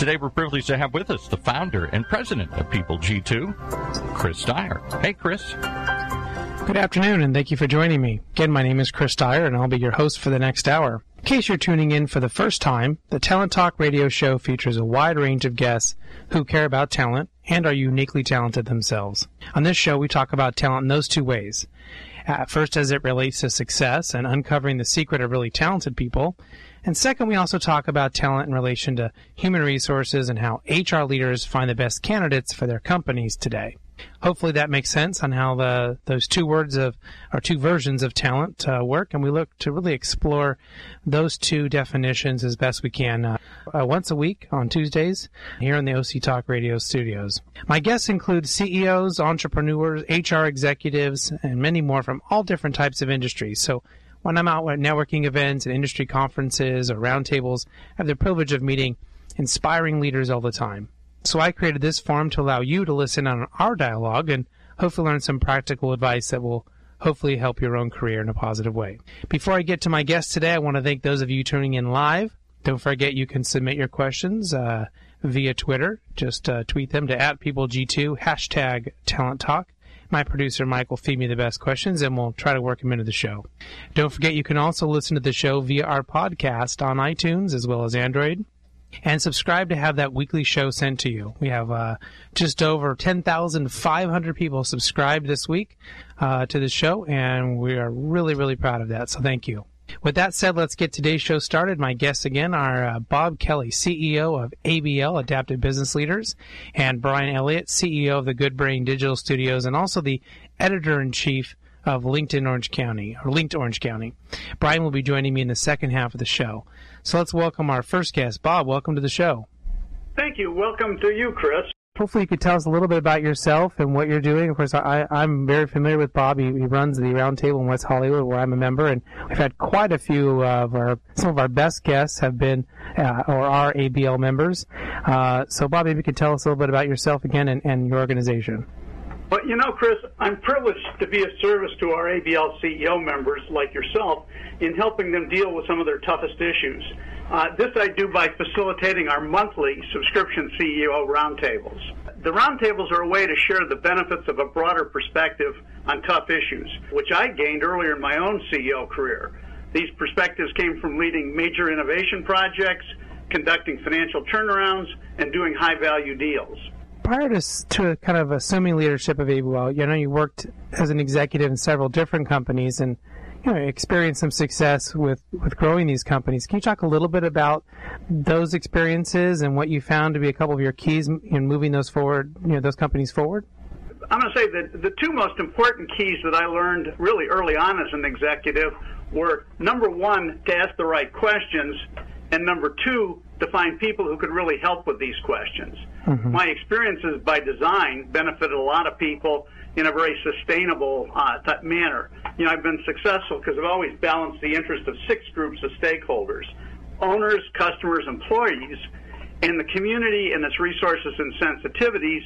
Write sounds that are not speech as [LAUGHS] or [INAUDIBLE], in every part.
Today, we're privileged to have with us the founder and president of People G2, Chris Dyer. Hey, Chris. Good afternoon, and thank you for joining me. Again, my name is Chris Dyer, and I'll be your host for the next hour. In case you're tuning in for the first time, the Talent Talk radio show features a wide range of guests who care about talent and are uniquely talented themselves. On this show, we talk about talent in those two ways. At first, as it relates to success and uncovering the secret of really talented people. And second, we also talk about talent in relation to human resources and how HR leaders find the best candidates for their companies today hopefully that makes sense on how the those two words of or two versions of talent uh, work, and we look to really explore those two definitions as best we can uh, uh, once a week on Tuesdays here in the OC Talk Radio studios. My guests include CEOs, entrepreneurs, HR executives, and many more from all different types of industries. So when I'm out at networking events and industry conferences or roundtables, I have the privilege of meeting inspiring leaders all the time. So I created this forum to allow you to listen on our dialogue and hopefully learn some practical advice that will hopefully help your own career in a positive way. Before I get to my guest today, I want to thank those of you tuning in live. Don't forget you can submit your questions uh, via Twitter. Just uh, tweet them to at peopleg2 hashtag talent talk. My producer Mike will feed me the best questions and we'll try to work them into the show. Don't forget you can also listen to the show via our podcast on iTunes as well as Android and subscribe to have that weekly show sent to you. We have uh, just over 10,500 people subscribed this week uh, to the show, and we are really, really proud of that. So thank you. With that said, let's get today's show started. My guests again are uh, Bob Kelley, CEO of ABL, Adaptive Business Leaders, and Bryan Elliott, CEO of the Good Brain Digital Studios, and also the editor in chief of LinkedIn Orange County, or Linked Orange County. Bryan will be joining me in the second half of the show. So let's welcome our first guest. Bob, welcome to the show. Thank you. Welcome to you, Chris. Hopefully, you could tell us a little bit about yourself and what you're doing. Of course, I, I'm very familiar with Bob. He, he runs the Roundtable in West Hollywood, where I'm a member, and we've had quite a few of our some of our best guests have been uh, or are ABL members. Uh, so, Bob, maybe you could tell us a little bit about yourself again and, and your organization. Well, you know, Chris, I'm privileged to be of service to our ABL CEO members like yourself in helping them deal with some of their toughest issues. Uh, this I do by facilitating our monthly subscription CEO roundtables. The roundtables are a way to share the benefits of a broader perspective on tough issues, which I gained earlier in my own CEO career. These perspectives came from leading major innovation projects, conducting financial turnarounds, and doing high value deals prior to, to kind of assuming leadership of ABL, you know, you worked as an executive in several different companies and you know, experienced some success with, with growing these companies. Can you talk a little bit about those experiences and what you found to be a couple of your keys in moving those forward, you know, those companies forward? I'm going to say that the two most important keys that I learned really early on as an executive were number one, to ask the right questions, and number two, to find people who could really help with these questions. Mm-hmm. My experiences by design benefited a lot of people in a very sustainable uh, type manner. You know, I've been successful because I've always balanced the interest of six groups of stakeholders owners, customers, employees, and the community and its resources and sensitivities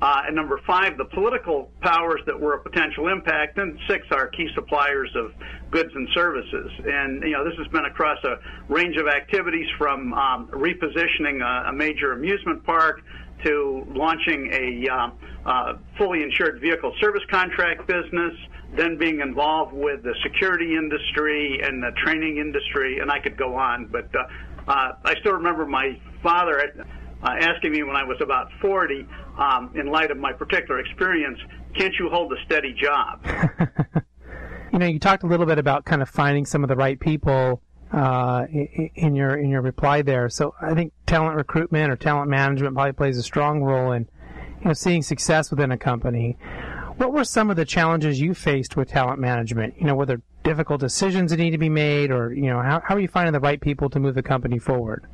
uh, and number five, the political powers that were a potential impact, and six, our key suppliers of goods and services. And you know, this has been across a range of activities from um, repositioning a, a, major amusement park to launching a uh, uh, fully insured vehicle service contract business, then being involved with the security industry and the training industry, and I could go on. But uh, uh, I still remember my father uh, asking me when I was about 40, um, in light of my particular experience, can't you hold a steady job? [LAUGHS] you know, you talked a little bit about kind of finding some of the right people uh, in your in your reply there. So I think talent recruitment or talent management probably plays a strong role in you know seeing success within a company. What were some of the challenges you faced with talent management? You know, were there difficult decisions that need to be made, or you know, how, how are you finding the right people to move the company forward?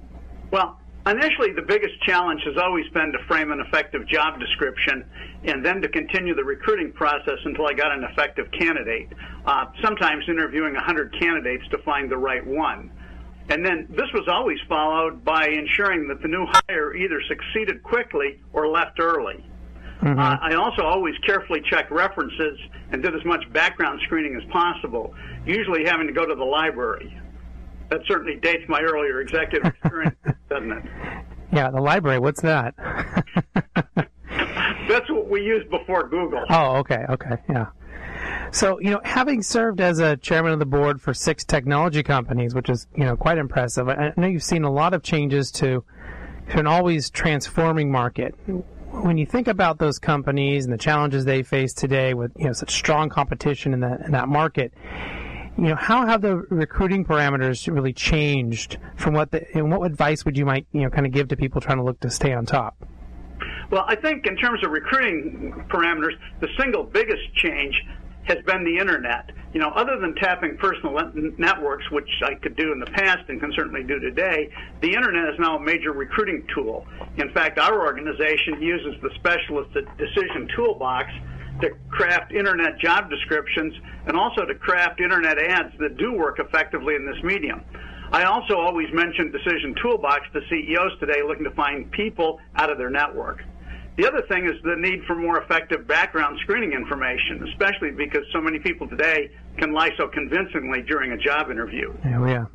Well, Initially, the biggest challenge has always been to frame an effective job description and then to continue the recruiting process until I got an effective candidate. Uh, sometimes interviewing 100 candidates to find the right one. And then this was always followed by ensuring that the new hire either succeeded quickly or left early. Mm-hmm. Uh, I also always carefully checked references and did as much background screening as possible, usually having to go to the library. That certainly dates my earlier executive [LAUGHS] experience, doesn't it? Yeah, the library. What's that? [LAUGHS] That's what we used before Google. Oh, okay, okay, yeah. So, you know, having served as a chairman of the board for six technology companies, which is, you know, quite impressive, I know you've seen a lot of changes to, to an always transforming market. When you think about those companies and the challenges they face today with, you know, such strong competition in that, in that market, you know, how have the recruiting parameters really changed from what the, and what advice would you might, you know, kind of give to people trying to look to stay on top? Well, I think in terms of recruiting parameters, the single biggest change has been the internet. You know, other than tapping personal networks, which I could do in the past and can certainly do today, the internet is now a major recruiting tool. In fact, our organization uses the specialist decision toolbox to craft internet job descriptions and also to craft internet ads that do work effectively in this medium. I also always mention Decision Toolbox to CEOs today looking to find people out of their network. The other thing is the need for more effective background screening information, especially because so many people today can lie so convincingly during a job interview. Oh, yeah.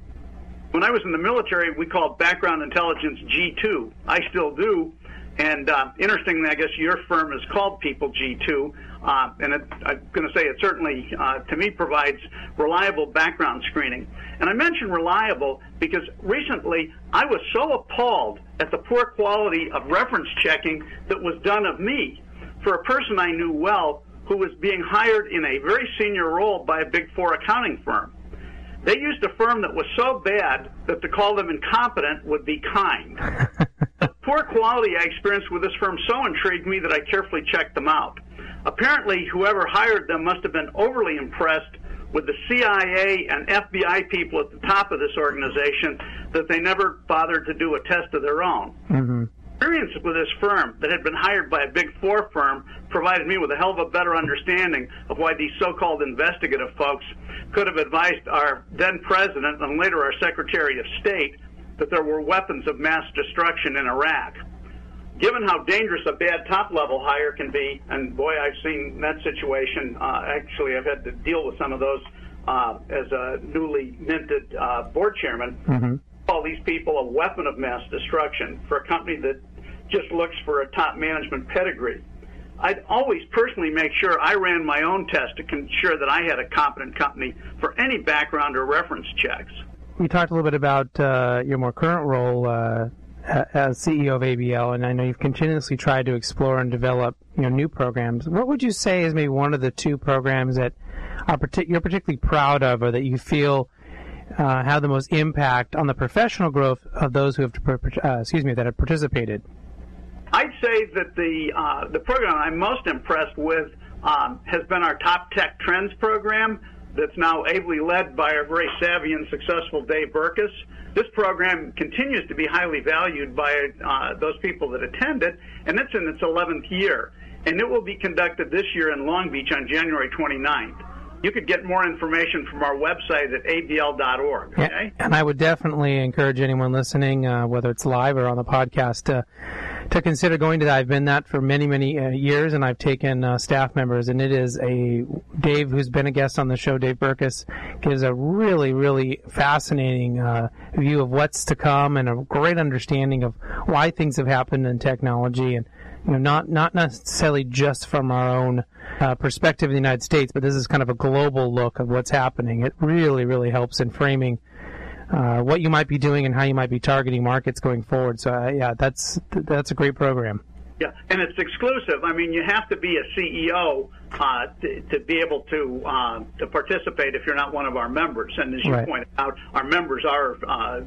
When I was in the military, we called background intelligence G2. I still do. And uh, interestingly, I guess your firm is called People G2. Uh, and it, I'm going to say it certainly, uh, to me, provides reliable background screening. And I mention reliable because recently I was so appalled at the poor quality of reference checking that was done of me for a person I knew well who was being hired in a very senior role by a big four accounting firm. They used a firm that was so bad that to call them incompetent would be kind. [LAUGHS] the poor quality I experienced with this firm so intrigued me that I carefully checked them out. Apparently, whoever hired them must have been overly impressed with the CIA and FBI people at the top of this organization that they never bothered to do a test of their own. Mm-hmm. Experience with this firm that had been hired by a big four firm provided me with a hell of a better understanding of why these so-called investigative folks could have advised our then president and later our secretary of state that there were weapons of mass destruction in Iraq given how dangerous a bad top level hire can be, and boy, I've seen that situation. Uh, actually, I've had to deal with some of those uh, as a newly minted uh, board chairman. Mm-hmm. All these people a weapon of mass destruction for a company that just looks for a top management pedigree. I'd always personally make sure I ran my own test to ensure that I had a competent company for any background or reference checks. We talked a little bit about uh, your more current role uh, as CEO of ABL, and I know you've continuously tried to explore and develop you know new programs. What would you say is maybe one of the two programs that are partic- you're particularly proud of, or that you feel uh, have the most impact on the professional growth of those who have, uh, excuse me, that have participated? I'd say that the uh, the program I'm most impressed with um, has been our Top Tech Trends program that's now ably led by our very savvy and successful Dave Burkus. This program continues to be highly valued by uh, those people that attend it, and it's in its 11th year. And it will be conducted this year in Long Beach on January 29th. You could get more information from our website at abl.org. Okay? Yeah, and I would definitely encourage anyone listening, uh, whether it's live or on the podcast, to to consider going to that. I've been that for many, many uh, years, and I've taken uh, staff members, and it is a Dave, who's been a guest on the show, Dave Burkus, gives a really, really fascinating uh, view of what's to come and a great understanding of why things have happened in technology, and you know, not not necessarily just from our own uh, perspective in the United States, but this is kind of a global look of what's happening. It really, really helps in framing uh, what you might be doing and how you might be targeting markets going forward. So uh, yeah, that's that's a great program. Yeah, and it's exclusive. I mean, you have to be a CEO uh, to, to, be able to uh, to participate if you're not one of our members. And as you right. pointed out, our members are, uh,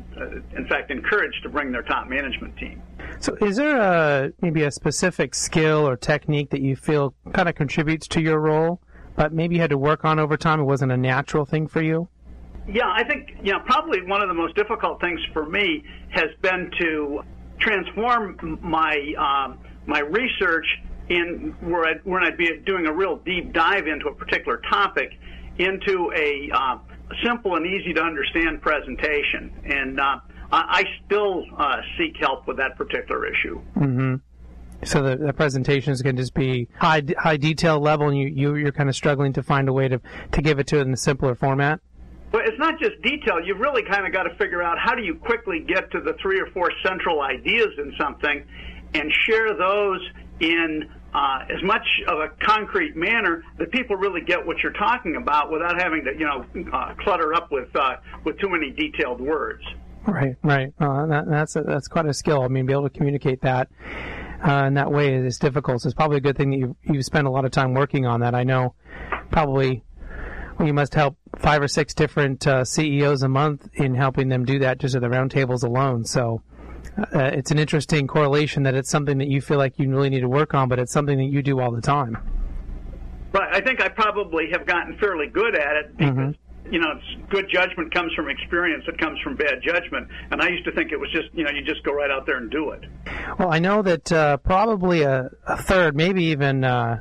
in fact, encouraged to bring their top management team. So, is there a, maybe a specific skill or technique that you feel kind of contributes to your role, but maybe you had to work on over time? It wasn't a natural thing for you. Yeah, I think you know probably one of the most difficult things for me has been to transform my um, my research in where I'd, when I'd be doing a real deep dive into a particular topic into a uh, simple and easy to understand presentation. And uh, I, I still uh, seek help with that particular issue. Mm-hmm. So the, the presentation is going to just be high high detail level, and you, you you're kind of struggling to find a way to to give it to it in a simpler format. Well, it's not just detail. You've really kind of got to figure out how do you quickly get to the three or four central ideas in something, and share those in uh, as much of a concrete manner that people really get what you're talking about without having to, you know, uh, clutter up with uh, with too many detailed words. Right, right. Uh, that, that's a, that's quite a skill. I mean, be able to communicate that uh, in that way is difficult. So it's probably a good thing that you you spend a lot of time working on that. I know, probably. You must help five or six different uh, CEOs a month in helping them do that just at the roundtables alone. So uh, it's an interesting correlation that it's something that you feel like you really need to work on, but it's something that you do all the time. But I think I probably have gotten fairly good at it because. Mm-hmm you know, good judgment comes from experience. It comes from bad judgment. And I used to think it was just, you know, you just go right out there and do it. Well, I know that uh, probably a, a, third, maybe even uh,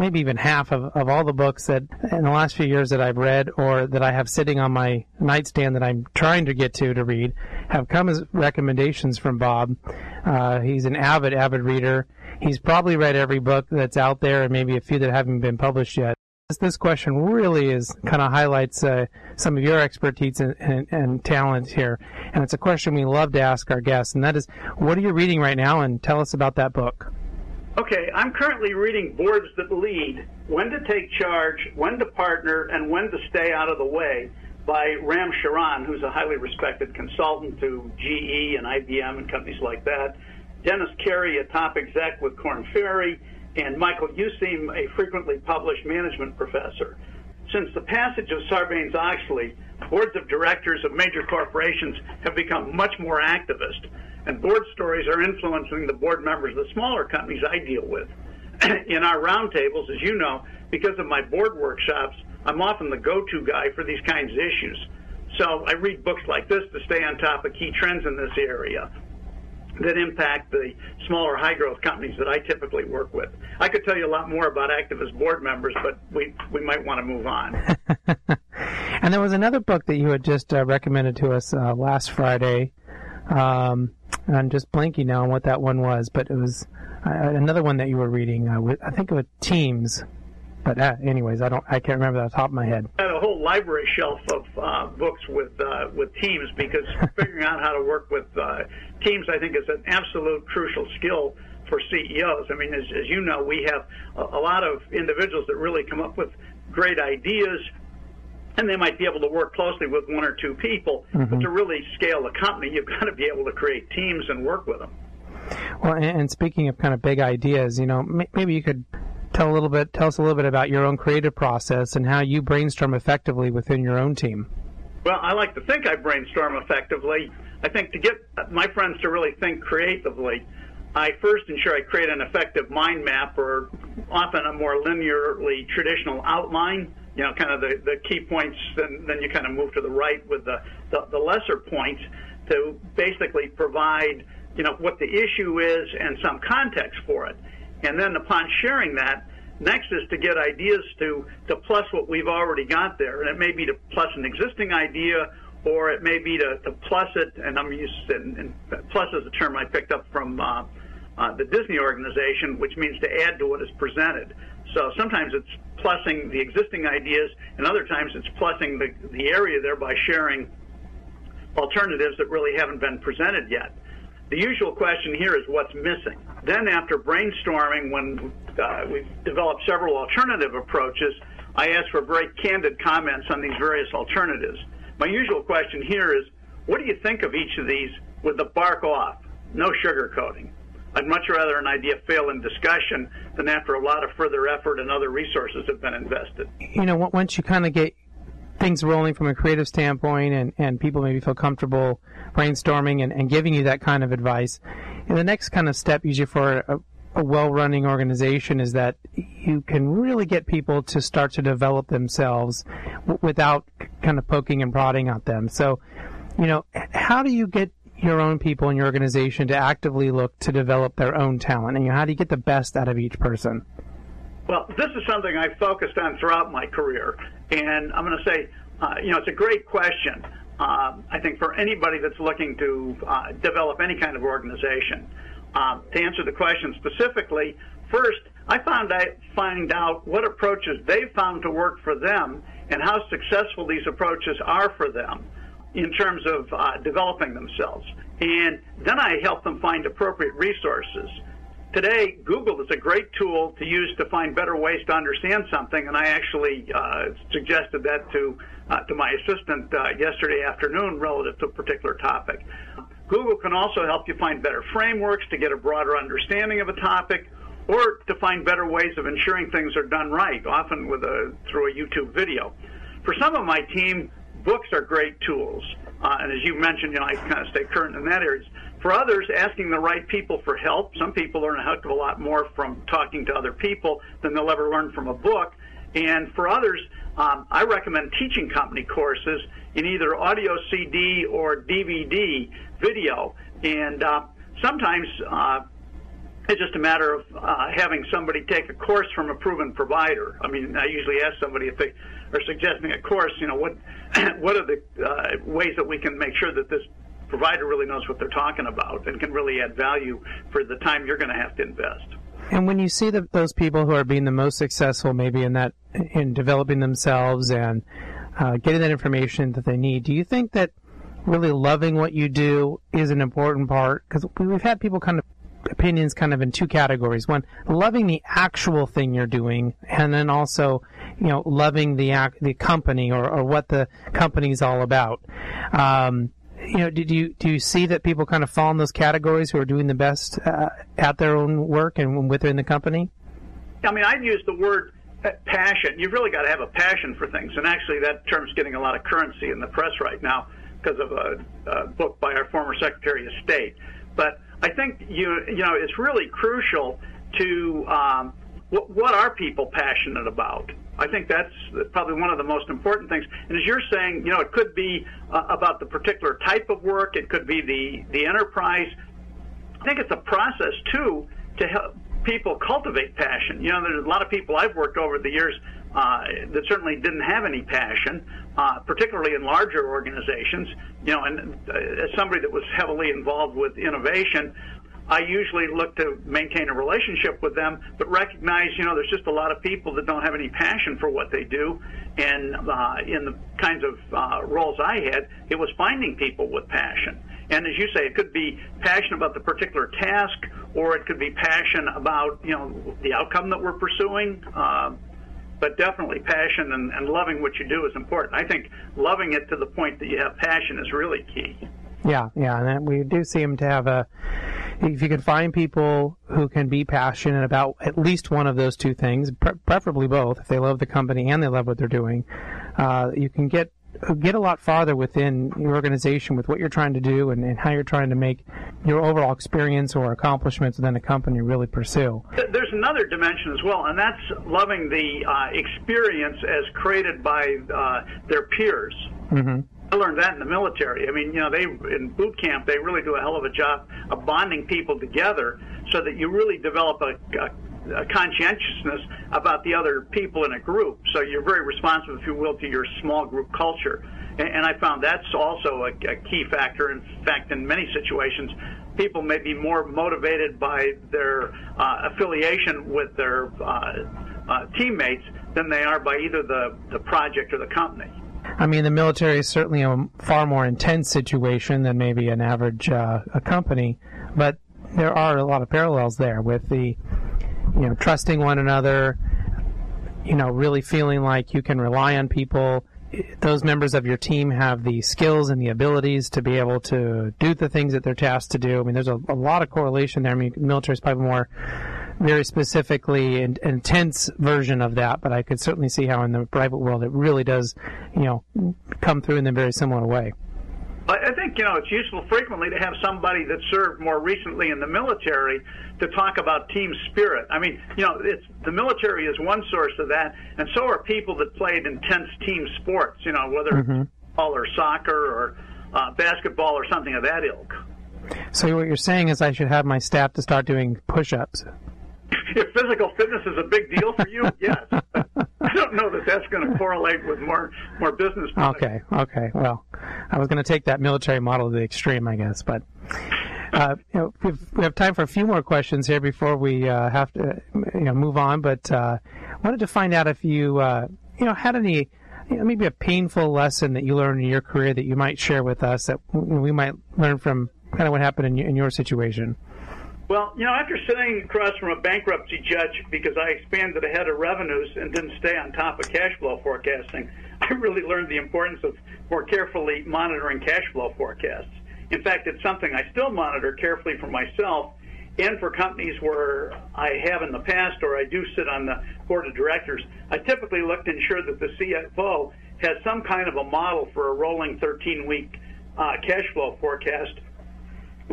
maybe even half of, of all the books that in the last few years that I've read or that I have sitting on my nightstand that I'm trying to get to to read have come as recommendations from Bob. Uh, he's an avid, avid reader. He's probably read every book that's out there and maybe a few that haven't been published yet. This question really is kind of highlights uh, some of your expertise and, and, and talent here, and it's a question we love to ask our guests, and that is, what are you reading right now? And tell us about that book. Okay, I'm currently reading Boards That Lead When to Take Charge, When to Partner, and When to Stay Out of the Way by Ram Charan, who's a highly respected consultant to GE and IBM and companies like that. Dennis Carey, a top exec with Korn Ferry, and Michael Useem, a frequently published management professor. Since the passage of Sarbanes Oxley, boards of directors of major corporations have become much more activist and board stories are influencing the board members of the smaller companies I deal with. [CLEARS THROAT] In our roundtables, as you know, because of my board workshops, I'm often the go-to guy for these kinds of issues. So I read books like this to stay on top of key trends in this area that impact the smaller high growth companies that I typically work with. I could tell you a lot more about activist board members, but we, we might want to move on. [LAUGHS] and there was another book that you had just uh, recommended to us uh, last Friday. Um, I'm just blanking now on what that one was, but it was uh, another one that you were reading. Uh, with, I think it was Teams. But uh, anyways, I don't. I can't remember off the top of my head. I had a whole library shelf of uh, books with uh, with teams because [LAUGHS] figuring out how to work with uh, teams, I think, is an absolute crucial skill for CEOs. I mean, as, as you know, we have a, a lot of individuals that really come up with great ideas, and they might be able to work closely with one or two people. Mm-hmm. But to really scale the company, you've got to be able to create teams and work with them. Well, and, speaking of kind of big ideas, you know, maybe you could tell a little bit, tell us a little bit about your own creative process and how you brainstorm effectively within your own team. Well, I like to think I brainstorm effectively. I think to get my friends to really think creatively, I first ensure I create an effective mind map or often a more linearly traditional outline you know, kind of the, the key points, then, then you kind of move to the right with the, the, the lesser points to basically provide, you know, what the issue is and some context for it. And then upon sharing that, next is to get ideas to, to plus what we've already got there. And it may be to plus an existing idea or it may be to, to plus it, and I'm used to, and plus is a term I picked up from uh, uh, the Disney organization, which means to add to what is presented. So sometimes it's plussing the existing ideas, and other times it's plussing the, the area there by sharing alternatives that really haven't been presented yet. The usual question here is what's missing. Then, after brainstorming, when uh, we've developed several alternative approaches, I ask for very candid comments on these various alternatives. My usual question here is what do you think of each of these with the bark off? No sugarcoating. I'd much rather an idea fail in discussion than after a lot of further effort and other resources have been invested. You know, once you kind of get things rolling from a creative standpoint and, and people maybe feel comfortable brainstorming and, and giving you that kind of advice, and the next kind of step usually for a, a well-running organization is that you can really get people to start to develop themselves w- without kind of poking and prodding at them. So, you know, how do you get your own people in your organization to actively look to develop their own talent? And how do you get the best out of each person? Well, this is something I focused on throughout my career, and I'm going to say, uh, you know, it's a great question. Um, I think for anybody that's looking to uh, develop any kind of organization, um, to answer the question specifically, first, I found I find out what approaches they've found to work for them and how successful these approaches are for them in terms of uh, developing themselves. And then I help them find appropriate resources. Today, Google is a great tool to use to find better ways to understand something, and I actually uh, suggested that to uh, to my assistant uh, yesterday afternoon relative to a particular topic. Google can also help you find better frameworks to get a broader understanding of a topic, or to find better ways of ensuring things are done right, often with a through a YouTube video. For some of my team, books are great tools, uh, and as you mentioned, you know I kind of stay current in that area. For others, asking the right people for help. Some people learn a heck of a lot more from talking to other people than they'll ever learn from a book. And for others, um, I recommend teaching company courses in either audio CD or DVD video. And uh, sometimes uh, it's just a matter of uh, having somebody take a course from a proven provider. I mean, I usually ask somebody if they are suggesting of course, you know, what [CLEARS THROAT] what are the uh, ways that we can make sure that this provider really knows what they're talking about and can really add value for the time you're going to have to invest. And when you see the, those people who are being the most successful, maybe in that in developing themselves and uh, getting that information that they need, do you think that really loving what you do is an important part? Because we've had people kind of opinions kind of in two categories. One, loving the actual thing you're doing, and then also, you know, loving the the company or, or what the company's all about. Um, you know, do you do you see that people kind of fall in those categories who are doing the best uh, at their own work and within the company? I mean, I'd use the word passion. You've really got to have a passion for things, and actually, that term's getting a lot of currency in the press right now because of a, a book by our former Secretary of State. But I think you you know it's really crucial to um, what, what are people passionate about. I think that's probably one of the most important things. And as you're saying, you know, it could be uh, about the particular type of work. It could be the the enterprise. I think it's a process too to help people cultivate passion. You know, there's a lot of people I've worked over the years uh, that certainly didn't have any passion, uh, particularly in larger organizations. You know, and uh, as somebody that was heavily involved with innovation, I usually look to maintain a relationship with them, but recognize, you know, there's just a lot of people that don't have any passion for what they do. And uh, in the kinds of uh, roles I had, it was finding people with passion. And as you say, it could be passion about the particular task, or it could be passion about, you know, the outcome that we're pursuing. Uh, but definitely passion and, and loving what you do is important. I think loving it to the point that you have passion is really key. Yeah, yeah, and we do seem to have a. If you can find people who can be passionate about at least one of those two things, pre- preferably both, if they love the company and they love what they're doing, uh, you can get get a lot farther within your organization with what you're trying to do and, and, how you're trying to make your overall experience or accomplishments within a company really pursue. There's another dimension as well, and that's loving the uh, experience as created by uh, their peers. Mm-hmm. I learned that in the military. I mean, you know, they in boot camp they really do a hell of a job of bonding people together so that you really develop a, a, a conscientiousness about the other people in a group. So you're very responsive, if you will, to your small group culture. And, and I found that's also a, a key factor. In fact, in many situations, people may be more motivated by their uh, affiliation with their uh, uh, teammates than they are by either the, the project or the company. I mean, the military is certainly a far more intense situation than maybe an average uh, a company, but there are a lot of parallels there with the, you know, trusting one another, you know, really feeling like you can rely on people. Those members of your team have the skills and the abilities to be able to do the things that they're tasked to do. I mean, there's a, a lot of correlation there. I mean, military is probably more very specifically an intense version of that, but I could certainly see how in the private world it really does, you know, come through in a very similar way. I think you know it's useful frequently to have somebody that served more recently in the military to talk about team spirit. I mean, you know, it's the military is one source of that, and so are people that played intense team sports. You know, whether mm-hmm. football or soccer or uh, basketball or something of that ilk. So what you're saying is I should have my staff to start doing push-ups. If physical fitness is a big deal for you, yes. [LAUGHS] I don't know that that's going to correlate with more more business. Okay, okay. Well, I was going to take that military model to the extreme, I guess, but. Uh, you know, we have time for a few more questions here before we uh, have to, you know, move on. But uh, wanted to find out if you, uh, you know, had any, you know, maybe a painful lesson that you learned in your career that you might share with us that we might learn from kind of what happened in, in your situation. Well, you know, after sitting across from a bankruptcy judge because I expanded ahead of revenues and didn't stay on top of cash flow forecasting, [LAUGHS] I really learned the importance of more carefully monitoring cash flow forecasts. In fact, it's something I still monitor carefully for myself and for companies where I have in the past or I do sit on the board of directors. I typically look to ensure that the CFO has some kind of a model for a rolling 13 week uh, cash flow forecast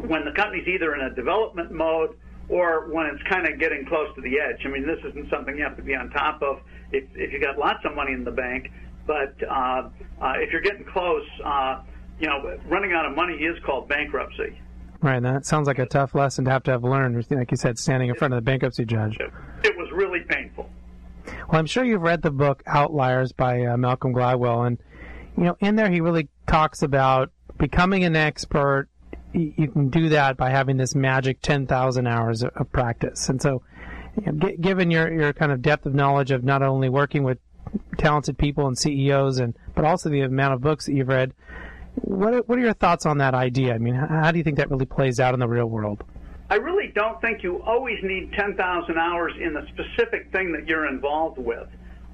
when the company's either in a development mode or when it's kind of getting close to the edge. I mean, this isn't something you have to be on top of if, if you got lots of money in the bank, but uh, uh, if you're getting close, uh, you know, running out of money is called bankruptcy. Right, that sounds like a tough lesson to have to have learned, like you said, standing in front of the bankruptcy judge. It was really painful. Well, I'm sure you've read the book Outliers by uh, Malcolm Gladwell, and you know, in there he really talks about becoming an expert you can do that by having this magic 10,000 hours of practice. And so, you know, given your, your kind of depth of knowledge of not only working with talented people and CEOs, and but also the amount of books that you've read, what are, what are your thoughts on that idea? I mean, how do you think that really plays out in the real world? I really don't think you always need 10,000 hours in the specific thing that you're involved with.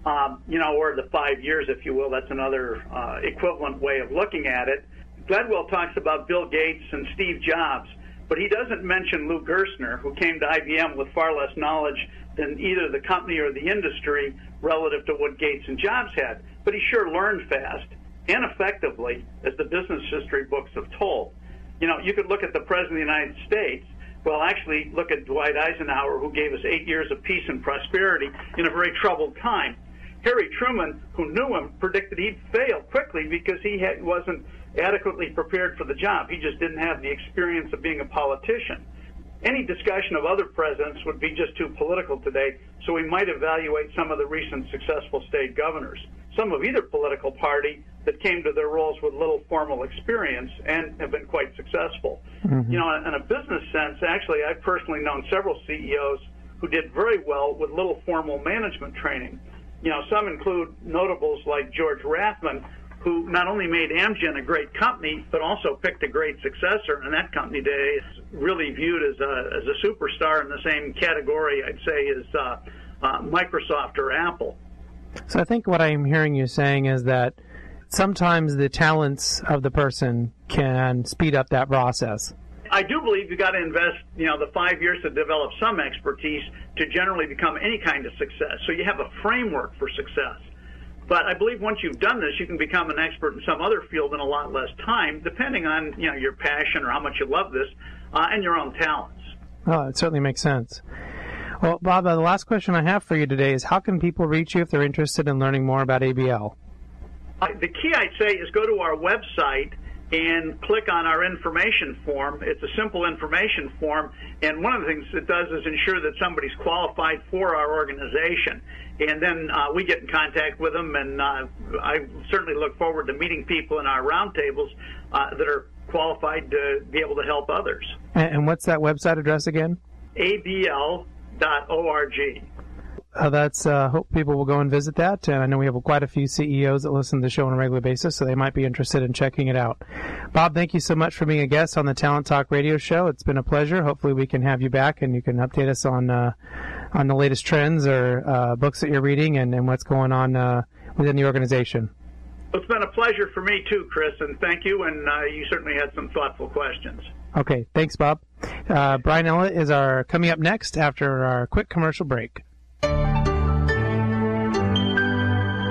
Um, you know, or the five years, if you will. That's another uh, equivalent way of looking at it. Gladwell talks about Bill Gates and Steve Jobs, but he doesn't mention Lou Gerstner, who came to IBM with far less knowledge than either the company or the industry relative to what Gates and Jobs had. But he sure learned fast and effectively, as the business history books have told. You know, you could look at the President of the United States. Well, actually, look at Dwight Eisenhower, who gave us eight years of peace and prosperity in a very troubled time. Harry Truman, who knew him, predicted he'd fail quickly because he had, wasn't adequately prepared for the job. He just didn't have the experience of being a politician. Any discussion of other presidents would be just too political today, so we might evaluate some of the recent successful state governors. Some of either political party that came to their roles with little formal experience and have been quite successful. Mm-hmm. You know, in a business sense, actually, I've personally known several CEOs who did very well with little formal management training. You know, some include notables like George Rathmann, who not only made Amgen a great company, but also picked a great successor. And that company today is really viewed as a, as a superstar in the same category, I'd say, as uh, uh, Microsoft or Apple. So I think what I'm hearing you saying is that sometimes the talents of the person can speed up that process. I do believe you've got to invest, you know, the five years to develop some expertise to generally become any kind of success. So you have a framework for success. But I believe once you've done this, you can become an expert in some other field in a lot less time, depending on you know your passion or how much you love this, uh, and your own talents. Oh, it certainly makes sense. Well, Bob, the last question I have for you today is: How can people reach you if they're interested in learning more about ABL? Uh, the key, I'd say, is go to our website and click on our information form. It's a simple information form, and one of the things it does is ensure that somebody's qualified for our organization. And then uh, we get in contact with them, and uh, I certainly look forward to meeting people in our roundtables uh, that are qualified to be able to help others. And what's that website address again? abl.org. Uh, that's uh, hope people will go and visit that. And I know we have quite a few CEOs that listen to the show on a regular basis, so they might be interested in checking it out. Bob, thank you so much for being a guest on the Talent Talk Radio Show. It's been a pleasure. Hopefully, we can have you back and you can update us on uh, on the latest trends or uh, books that you're reading and, and what's going on uh, within the organization. It's been a pleasure for me too, Chris, and thank you. And uh, you certainly had some thoughtful questions. Okay, thanks, Bob. Bryan Elliott is our coming up next after our quick commercial break.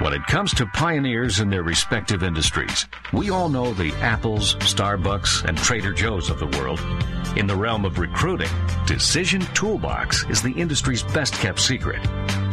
When it comes to pioneers in their respective industries, we all know the Apples, Starbucks, and Trader Joe's of the world. In the realm of recruiting, Decision Toolbox is the industry's best kept secret.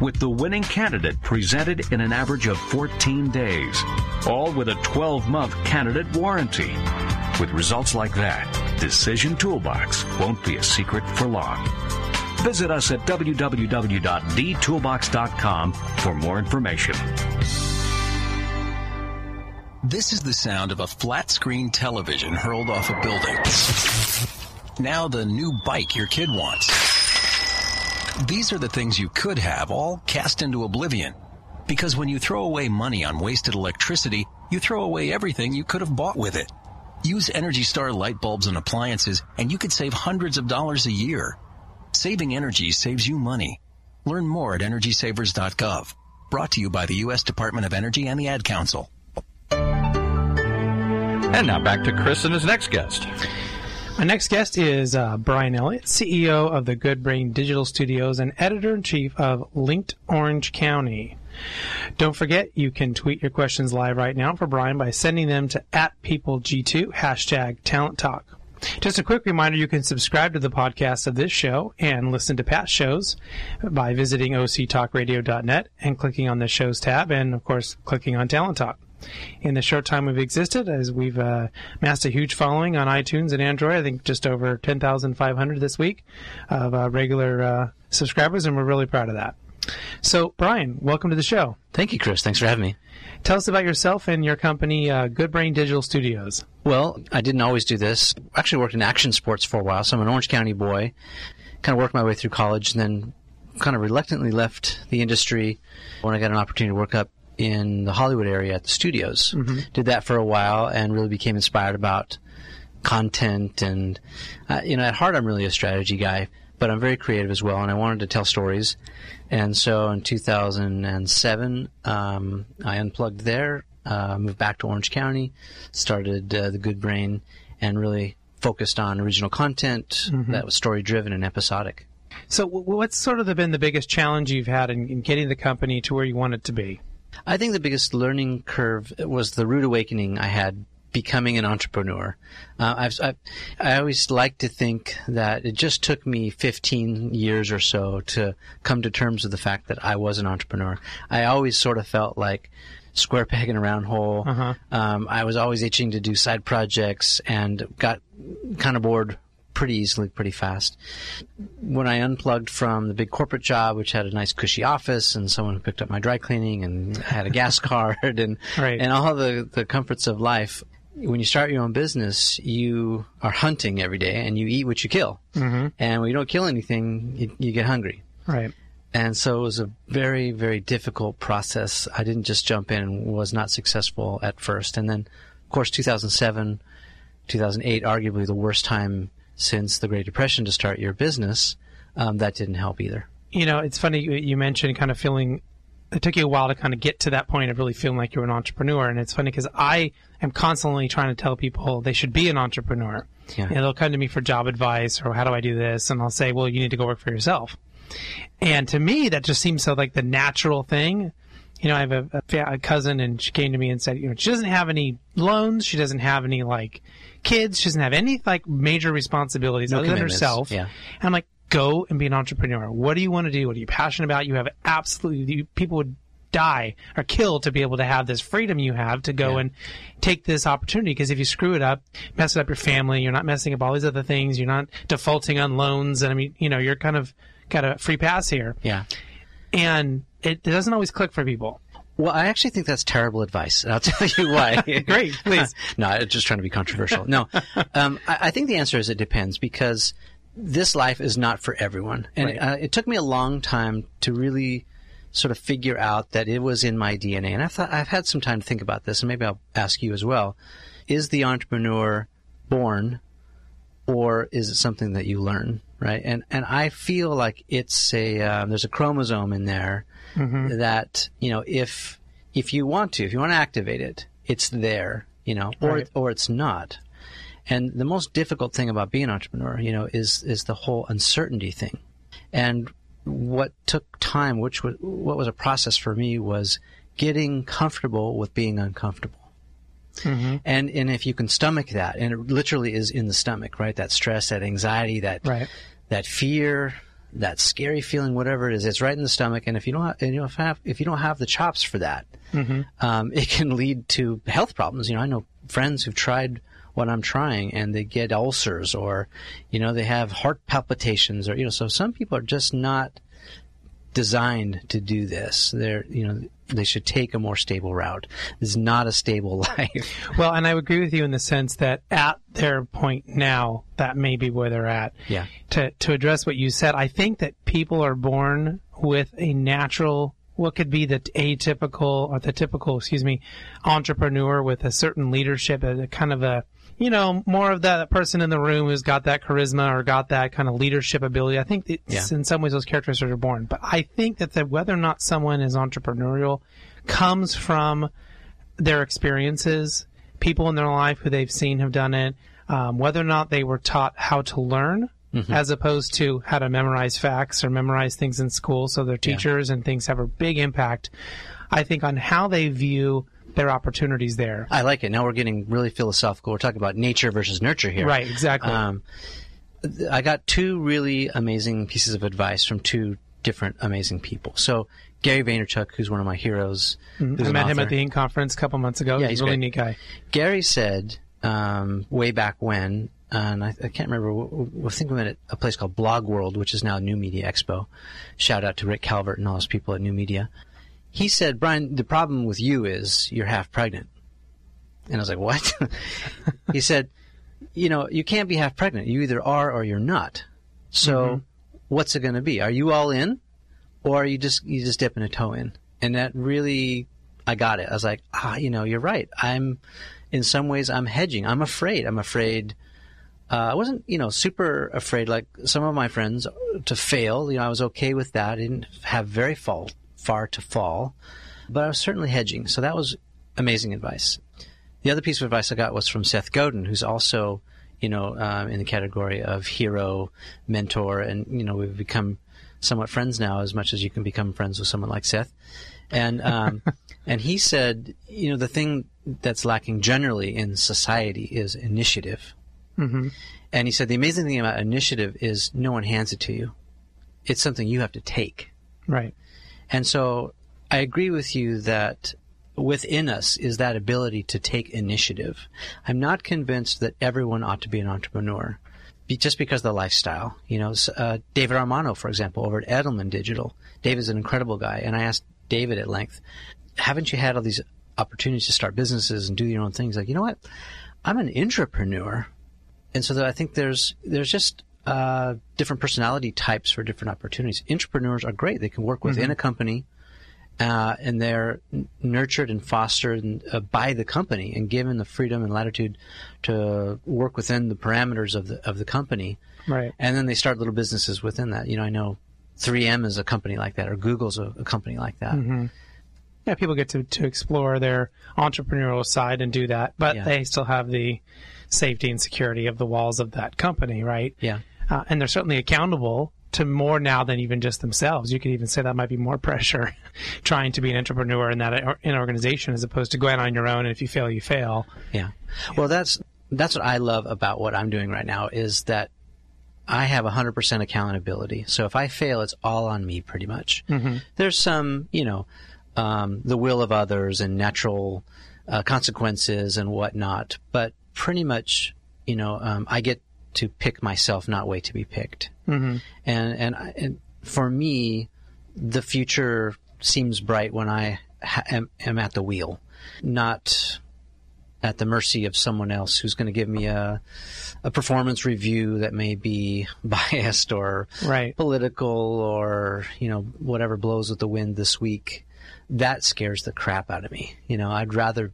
With the winning candidate presented in an average of 14 days. All with a 12 month candidate warranty. With results like that, Decision Toolbox won't be a secret for long. Visit us at www.dtoolbox.com for more information. This is the sound of a flat screen television hurled off a building. Now the new bike your kid wants. These are the things you could have all cast into oblivion. Because when you throw away money on wasted electricity, you throw away everything you could have bought with it. Use Energy Star light bulbs and appliances and you could save hundreds of dollars a year. Saving energy saves you money. Learn more at EnergySavers.gov. Brought to you by the U.S. Department of Energy and the Ad Council. And now back to Chris and his next guest. My next guest is uh, Bryan Elliott, CEO of the Good Brain Digital Studios and editor in chief of Linked Orange County. Don't forget, you can tweet your questions live right now for Bryan by sending them to at PeopleG2, hashtag Talent Talk. Just a quick reminder, you can subscribe to the podcast of this show and listen to past shows by visiting octalkradio.net and clicking on the shows tab and, of course, clicking on Talent Talk in the short time we've existed, as we've uh, amassed a huge following on iTunes and Android. I think just over 10,500 this week of uh, regular uh, subscribers, and we're really proud of that. So, Bryan, welcome to the show. Thank you, Chris. Thanks for having me. Tell us about yourself and your company, uh, Good Brain Digital Studios. Well, I didn't always do this. I actually worked in action sports for a while, so I'm an Orange County boy. Kind of worked my way through college, and then kind of reluctantly left the industry when I got an opportunity to work up in the Hollywood area at the studios. Mm-hmm. Did that for a while and really became inspired about content and uh, you know at heart I'm really a strategy guy, but I'm very creative as well and I wanted to tell stories. And so in 2007 um, I unplugged there, uh, moved back to Orange County, started uh, the Good Brain and really focused on original content mm-hmm. that was story driven and episodic. So, what's sort of been the biggest challenge you've had in, in getting the company to where you want it to be? I think the biggest learning curve was the rude awakening I had becoming an entrepreneur. Uh, I've, I've, i always like to think that it just took me 15 years or so to come to terms with the fact that I was an entrepreneur. I always sort of felt like square peg in a round hole. Uh-huh. Um, I was always itching to do side projects and got kind of bored pretty easily, pretty fast. When I unplugged from the big corporate job, which had a nice cushy office and someone who picked up my dry cleaning and had a gas [LAUGHS] card and right. and all the, the comforts of life, when you start your own business, you are hunting every day and you eat what you kill. Mm-hmm. And when you don't kill anything, you, you get hungry. Right. And so it was a very, very difficult process. I didn't just jump in and was not successful at first. And then, of course, 2007, 2008, arguably the worst time since the Great Depression to start your business, um, that didn't help either. You know, it's funny you mentioned kind of feeling. It took you a while to kind of get to that point of really feeling like you're an entrepreneur, and it's funny because I am constantly trying to tell people they should be an entrepreneur. Yeah. And they'll come to me for job advice or how do I do this, and I'll say, well, you need to go work for yourself. And to me, that just seems so like the natural thing. You know, I have a, a, cousin, and she came to me and said, you know, she doesn't have any loans, she doesn't have any like kids. She doesn't have any like major responsibilities no other than herself. Yeah. And I'm like, go and be an entrepreneur. What do you want to do? What are you passionate about? You have absolutely people would die or kill to be able to have this freedom you have to go Yeah. and take this opportunity. Because if you screw it up, mess it up your family, you're not messing up all these other things. You're not defaulting on loans, and I mean, you know, you're kind of got a free pass here, Yeah. and it, it doesn't always click for people. Well, I actually think that's terrible advice. and I'll [LAUGHS] tell you why. [LAUGHS] Great, [LAUGHS] please. no, I'm just trying to be controversial. No, um, I, I think the answer is it depends because this life is not for everyone, and Right. uh, it took me a long time to really sort of figure out that it was in my DNA. And I've thought, I've had some time to think about this, and maybe I'll ask you as well: Is the entrepreneur born, or is it something that you learn? Right, and and I feel like it's a um, there's a chromosome in there Mm-hmm. that you know if if you want to if you want to activate it it's there you know or Right. or it's not. And the most difficult thing about being an entrepreneur you know is is the whole uncertainty thing. And what took time which was what was a process for me was getting comfortable with being uncomfortable. Mm-hmm. And and if you can stomach that and it literally is in the stomach right? That stress that anxiety that Right. that fear, that scary feeling, whatever it is, it's right in the stomach. And if you don't, have, and you have, if you don't have the chops for that, um, it can lead to health problems. You know, I know friends who've tried what I'm trying and they get ulcers or, you know, they have heart palpitations or, you know, so some people are just not designed to do this. They're, you know, they should take a more stable route. This is not a stable [LAUGHS] life. Well, and I agree with you in the sense that at their point now, that may be where they're at. Yeah. To to address what you said, I think that people are born with a natural, what could be the atypical or the typical, excuse me, entrepreneur with a certain leadership, a, kind of a, you know, more of that person in the room who's got that charisma or got that kind of leadership ability. I think it's, Yeah. in some ways those characteristics are born. But I think that the, whether or not someone is entrepreneurial comes from their experiences, people in their life who they've seen have done it, um, whether or not they were taught how to learn. As opposed to how to memorize facts or memorize things in school, so their teachers and things have a big impact. I think on how they view their opportunities there. I like it. Now we're getting really philosophical. We're talking about nature versus nurture here. Right, exactly. Um, I got two really amazing pieces of advice from two different amazing people. So Gary Vaynerchuk, who's one of my heroes, Mm-hmm. I met him at the Inc. conference a couple months ago. Yeah, he's he's a really great. neat guy. Gary said um, way back when, and I, I can't remember. I think we met at a place called Blog World, which is now New Media Expo. Shout out to Rick Calvert and all those people at New Media. He said, "Bryan, the problem with you is you're half pregnant." And I was like, "What?" [LAUGHS] he said, "You know, you can't be half pregnant. You either are or you're not. So, what's it going to be? Are you all in, or are you just you just dipping a toe in?" And that really, I got it. I was like, "Ah, you know, you're right. I'm." in some ways I'm hedging. I'm afraid. I'm afraid. Uh, I wasn't, you know, super afraid like some of my friends to fail. You know, I was okay with that. I didn't have very fall, far to fall, but I was certainly hedging. So that was amazing advice. The other piece of advice I got was from Seth Godin, who's also, you know, um, in the category of hero, mentor, and you know, we've become somewhat friends now, as much as you can become friends with someone like Seth. And um, [LAUGHS] and he said, you know, the thing that's lacking generally in society is initiative. Mm-hmm. And he said the amazing thing about initiative is no one hands it to you; it's something you have to take. Right. And so I agree with you that within us is that ability to take initiative. I'm not convinced that everyone ought to be an entrepreneur be, just because of the lifestyle. You know, uh, David Armano, for example, over at Edelman Digital. David's an incredible guy. And I asked David at length, haven't you had all these opportunities to start businesses and do your own things? Like, you know what? I'm an intrapreneur. And so that I think there's, there's just, uh, different personality types for different opportunities. Entrepreneurs are great. They can work within a company, uh, and they're n- nurtured and fostered and, uh, by the company and given the freedom and latitude to work within the parameters of the of the company. Right. And then they start little businesses within that. You know, I know 3M is a company like that, or Google's a, a company like that. Mm-hmm. Yeah, people get to, to explore their entrepreneurial side and do that, but Yeah. they still have the safety and security of the walls of that company, right? Yeah. Uh, and they're certainly accountable to more now than even just themselves. You could even say that might be more [LAUGHS] pressure trying to be an entrepreneur in that in organization as opposed to going on your own. And if you fail, you fail. Yeah. Well, that's that's what I love about what I'm doing right now is that I have 100% accountability. So if I fail, it's all on me pretty much. There's some, you know, um, the will of others and natural uh, consequences and whatnot. But pretty much, you know, um, I get to pick myself, not wait to be picked. Mm-hmm. And, and and for me, the future seems bright when I ha- am, am at the wheel, not at the mercy of someone else who's going to give me a a performance review that may be [LAUGHS] biased or Right. political or you know whatever blows with the wind this week. That scares the crap out of me. You know, I'd rather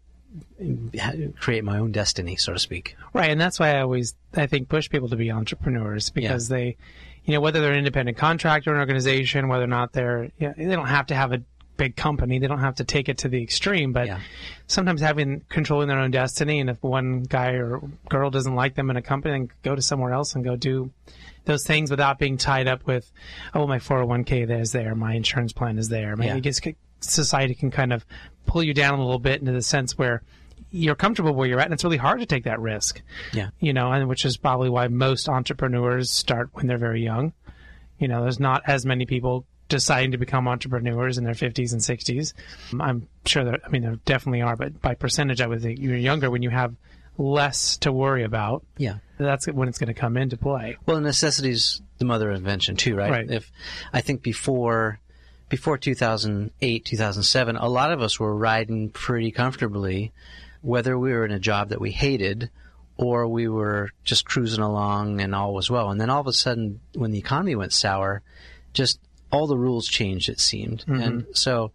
create my own destiny, so to speak. Right, and that's why I always I think push people to be entrepreneurs because they, you know, whether they're an independent contractor or an organization, whether or not they're, you know, they don't have to have a big company, they don't have to take it to the extreme, but Yeah. sometimes having controlling their own destiny, and if one guy or girl doesn't like them in a company, then go to somewhere else and go do those things without being tied up with, oh, my 401k is there, my insurance plan is there. My, Yeah. I guess society can kind of pull you down a little bit into the sense where you're comfortable where you're at, and it's really hard to take that risk Yeah. you know, and which is probably why most entrepreneurs start when they're very young. You know, there's not as many people deciding to become entrepreneurs in their 50s and 60s. I'm sure that, I mean, there definitely are, but by percentage, I would think you're younger when you have less to worry about. Yeah. That's when it's going to come into play. Well, necessity's the mother of invention too, right? Right. If I think before before 2008, 2007, a lot of us were riding pretty comfortably, whether we were in a job that we hated or we were just cruising along and all was well. And then all of a sudden, when the economy went sour, just all the rules changed. It seemed, mm-hmm. and so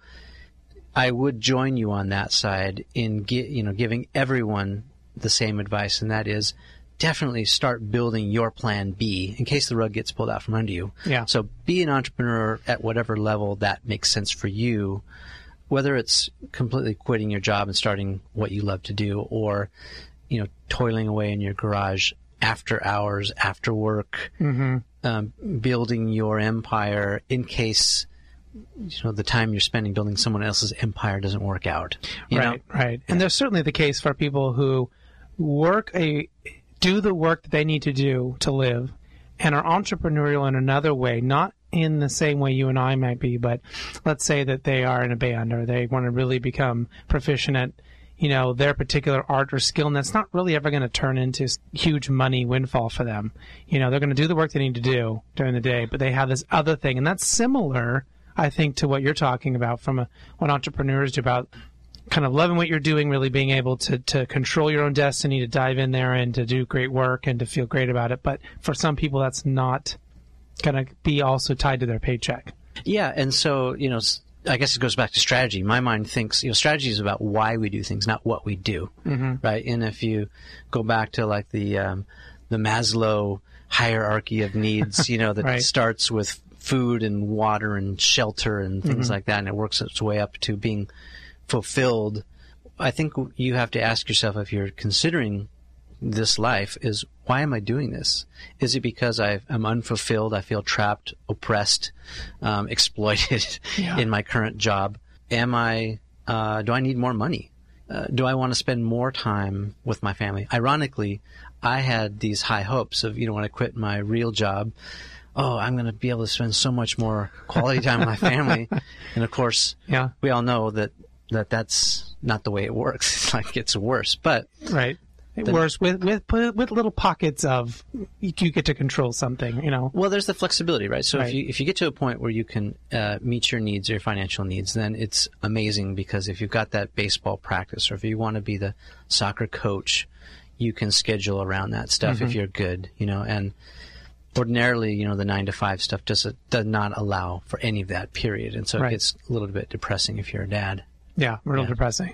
I would join you on that side in gi- you know giving everyone the same advice, and that is definitely start building your plan B in case the rug gets pulled out from under you. Yeah. So be an entrepreneur at whatever level that makes sense for you, whether it's completely quitting your job and starting what you love to do, or you know toiling away in your garage after hours, after work, um, building your empire in case you know the time you're spending building someone else's empire doesn't work out. Right, know? right. And there's certainly the case for people who work a do the work that they need to do to live and are entrepreneurial in another way, not in the same way you and I might be, but let's say that they are in a band or they want to really become proficient at you know their particular art or skill and that's not really ever going to turn into huge money windfall for them. You know they're going to do the work they need to do during the day but they have this other thing and that's similar i think to what you're talking about from a, what entrepreneurs do about kind of loving what you're doing, really being able to, to control your own destiny, to dive in there and to do great work and to feel great about it. But for some people, that's not going to be also tied to their paycheck. Yeah, and so you know, I guess it goes back to strategy. My mind thinks you know, strategy is about why we do things, not what we do, mm-hmm. right? And if you go back to like the um, the Maslow hierarchy of needs, you know, [LAUGHS] that Right. starts with food and water and shelter and things like that, and it works its way up to being fulfilled. I think you have to ask yourself if you're considering this life is why am I doing this? Is it because I am unfulfilled? I feel trapped, oppressed, um, [LAUGHS] exploited in my current job. Am I? Uh, do I need more money? Uh, do I want to spend more time with my family? Ironically, I had these high hopes of you know when I quit my real job. Oh, I'm going to be able to spend so much more quality time with my family, [LAUGHS] and of course, Yeah. we all know that that that's not the way it works. [LAUGHS] It's like it gets worse, but Right. It works with, with, with little pockets of you you get to control something, you know. Well, there's the flexibility, right? So Right. if you if you get to a point where you can uh, meet your needs, your financial needs, then it's amazing because if you've got that baseball practice, or if you want to be the soccer coach, you can schedule around that stuff Mm-hmm. if you're good, you know. And ordinarily, you know, the nine to five stuff does does not allow for any of that period, and so Right. it gets a little bit depressing if you're a dad. Yeah, real Yeah. depressing.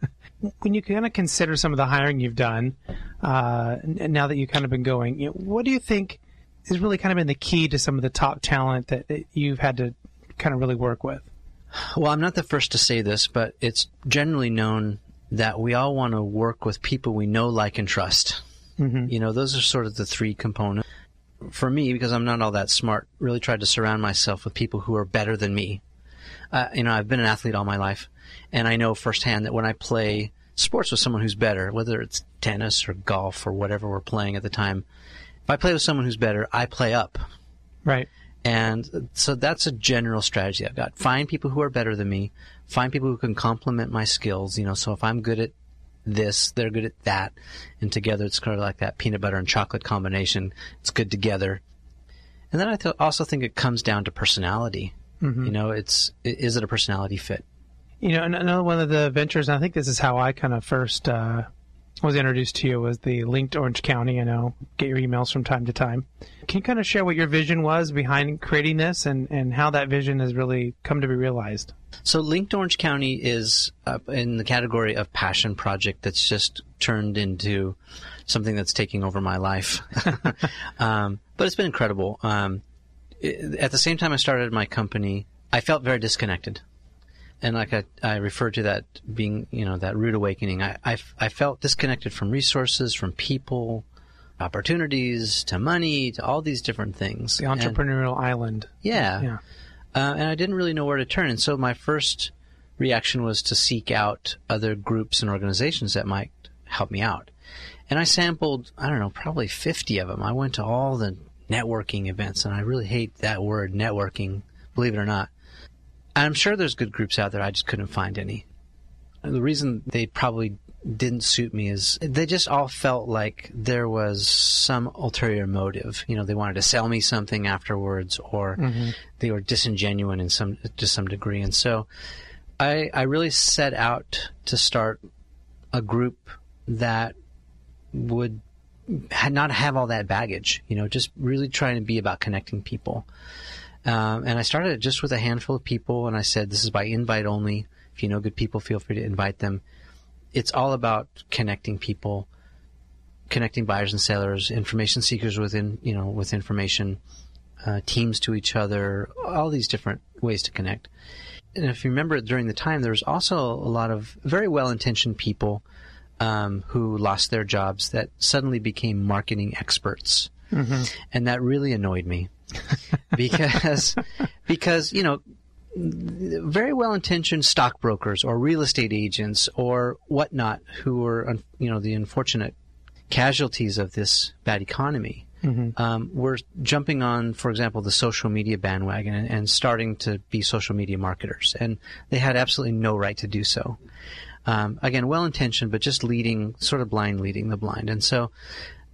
[LAUGHS] when you kind of consider some of the hiring you've done, uh, now that you've kind of been going, you know, what do you think has really kind of been the key to some of the top talent that, that you've had to kind of really work with? Well, I'm not the first to say this, but it's generally known that we all want to work with people we know, like, and trust. Mm-hmm. You know, those are sort of the three components. For me, because I'm not all that smart, really tried to surround myself with people who are better than me. Uh, you know, I've been an athlete all my life, and I know firsthand that when I play sports with someone who's better, whether it's tennis or golf or whatever we're playing at the time, if I play with someone who's better, I play up. Right. And so that's a general strategy I've got. Find people who are better than me, find people who can complement my skills. You know, so if I'm good at this, they're good at that, and together it's kind of like that peanut butter and chocolate combination. It's good together. And then I th- also think it comes down to personality. Mm-hmm. You know, it's is it a personality fit? You know, another one of the ventures, I think this is how I kind of first uh, was introduced to you, was the linked Orange County. I know, get your emails from time to time. Can you kind of share what your vision was behind creating this and, and how that vision has really come to be realized? So, Linked Orange County is uh, in the category of passion project that's just turned into something that's taking over my life. [LAUGHS] um, but it's been incredible. Um, at the same time I started my company, I felt very disconnected. And like I, I referred to that being, you know, that rude awakening. I, I, I felt disconnected from resources, from people, opportunities, to money, to all these different things. The And- entrepreneurial island. yeah. Yeah. Uh, and I didn't really know where to turn. And so my first reaction was to seek out other groups and organizations that might help me out. And I sampled, I don't know, probably 50 of them. I went to all the networking events, and I really hate that word, networking, believe it or not. I'm sure there's good groups out there, I just couldn't find any. And the reason they probably didn't suit me is they just all felt like there was some ulterior motive. You know, they wanted to sell me something afterwards, or mm-hmm. they were disingenuous in some to some degree. And so, I I really set out to start a group that would not have all that baggage. You know, just really trying to be about connecting people. Um, and I started it just with a handful of people, and I said, "This is by invite only. If you know good people, feel free to invite them." It's all about connecting people, connecting buyers and sellers, information seekers within you know with information, uh, teams to each other, all these different ways to connect. And if you remember, during the time, there was also a lot of very well-intentioned people um, who lost their jobs that suddenly became marketing experts, and that really annoyed me [LAUGHS] because because you know very well-intentioned stockbrokers or real estate agents or whatnot who were you know the unfortunate casualties of this bad economy um, were jumping on, for example, the social media bandwagon and, and starting to be social media marketers, and they had absolutely no right to do so. Um, again, well intentioned, but just leading, sort of blind leading the blind. And so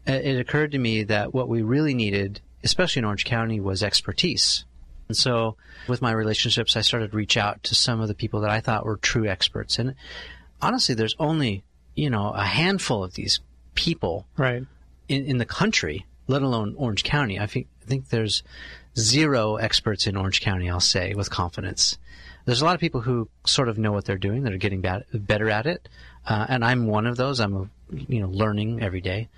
it occurred to me that what we really needed, especially in Orange County, was expertise. And so with my relationships, I started to reach out to some of the people that I thought were true experts. And honestly, there's only, you know, a handful of these people Right. in, in the country, let alone Orange County. I think I think there's zero experts in Orange County. I'll say with confidence. There's a lot of people who sort of know what they're doing that are getting bad, better at it, uh, and I'm one of those. I'm a, you know learning every day.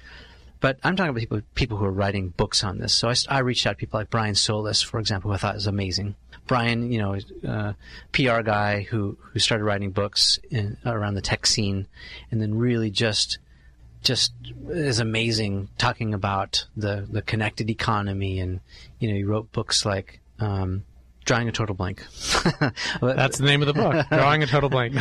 But I'm talking about people people who are writing books on this. So I reached out to people like Brian Solis, for example, who I thought was amazing. Brian, you know, uh, PR guy who who started writing books in, around the tech scene, and then really just just is amazing talking about the, the connected economy and you know he wrote books like um, drawing a total blank [LAUGHS] That's the name of the book, Drawing a Total Blank.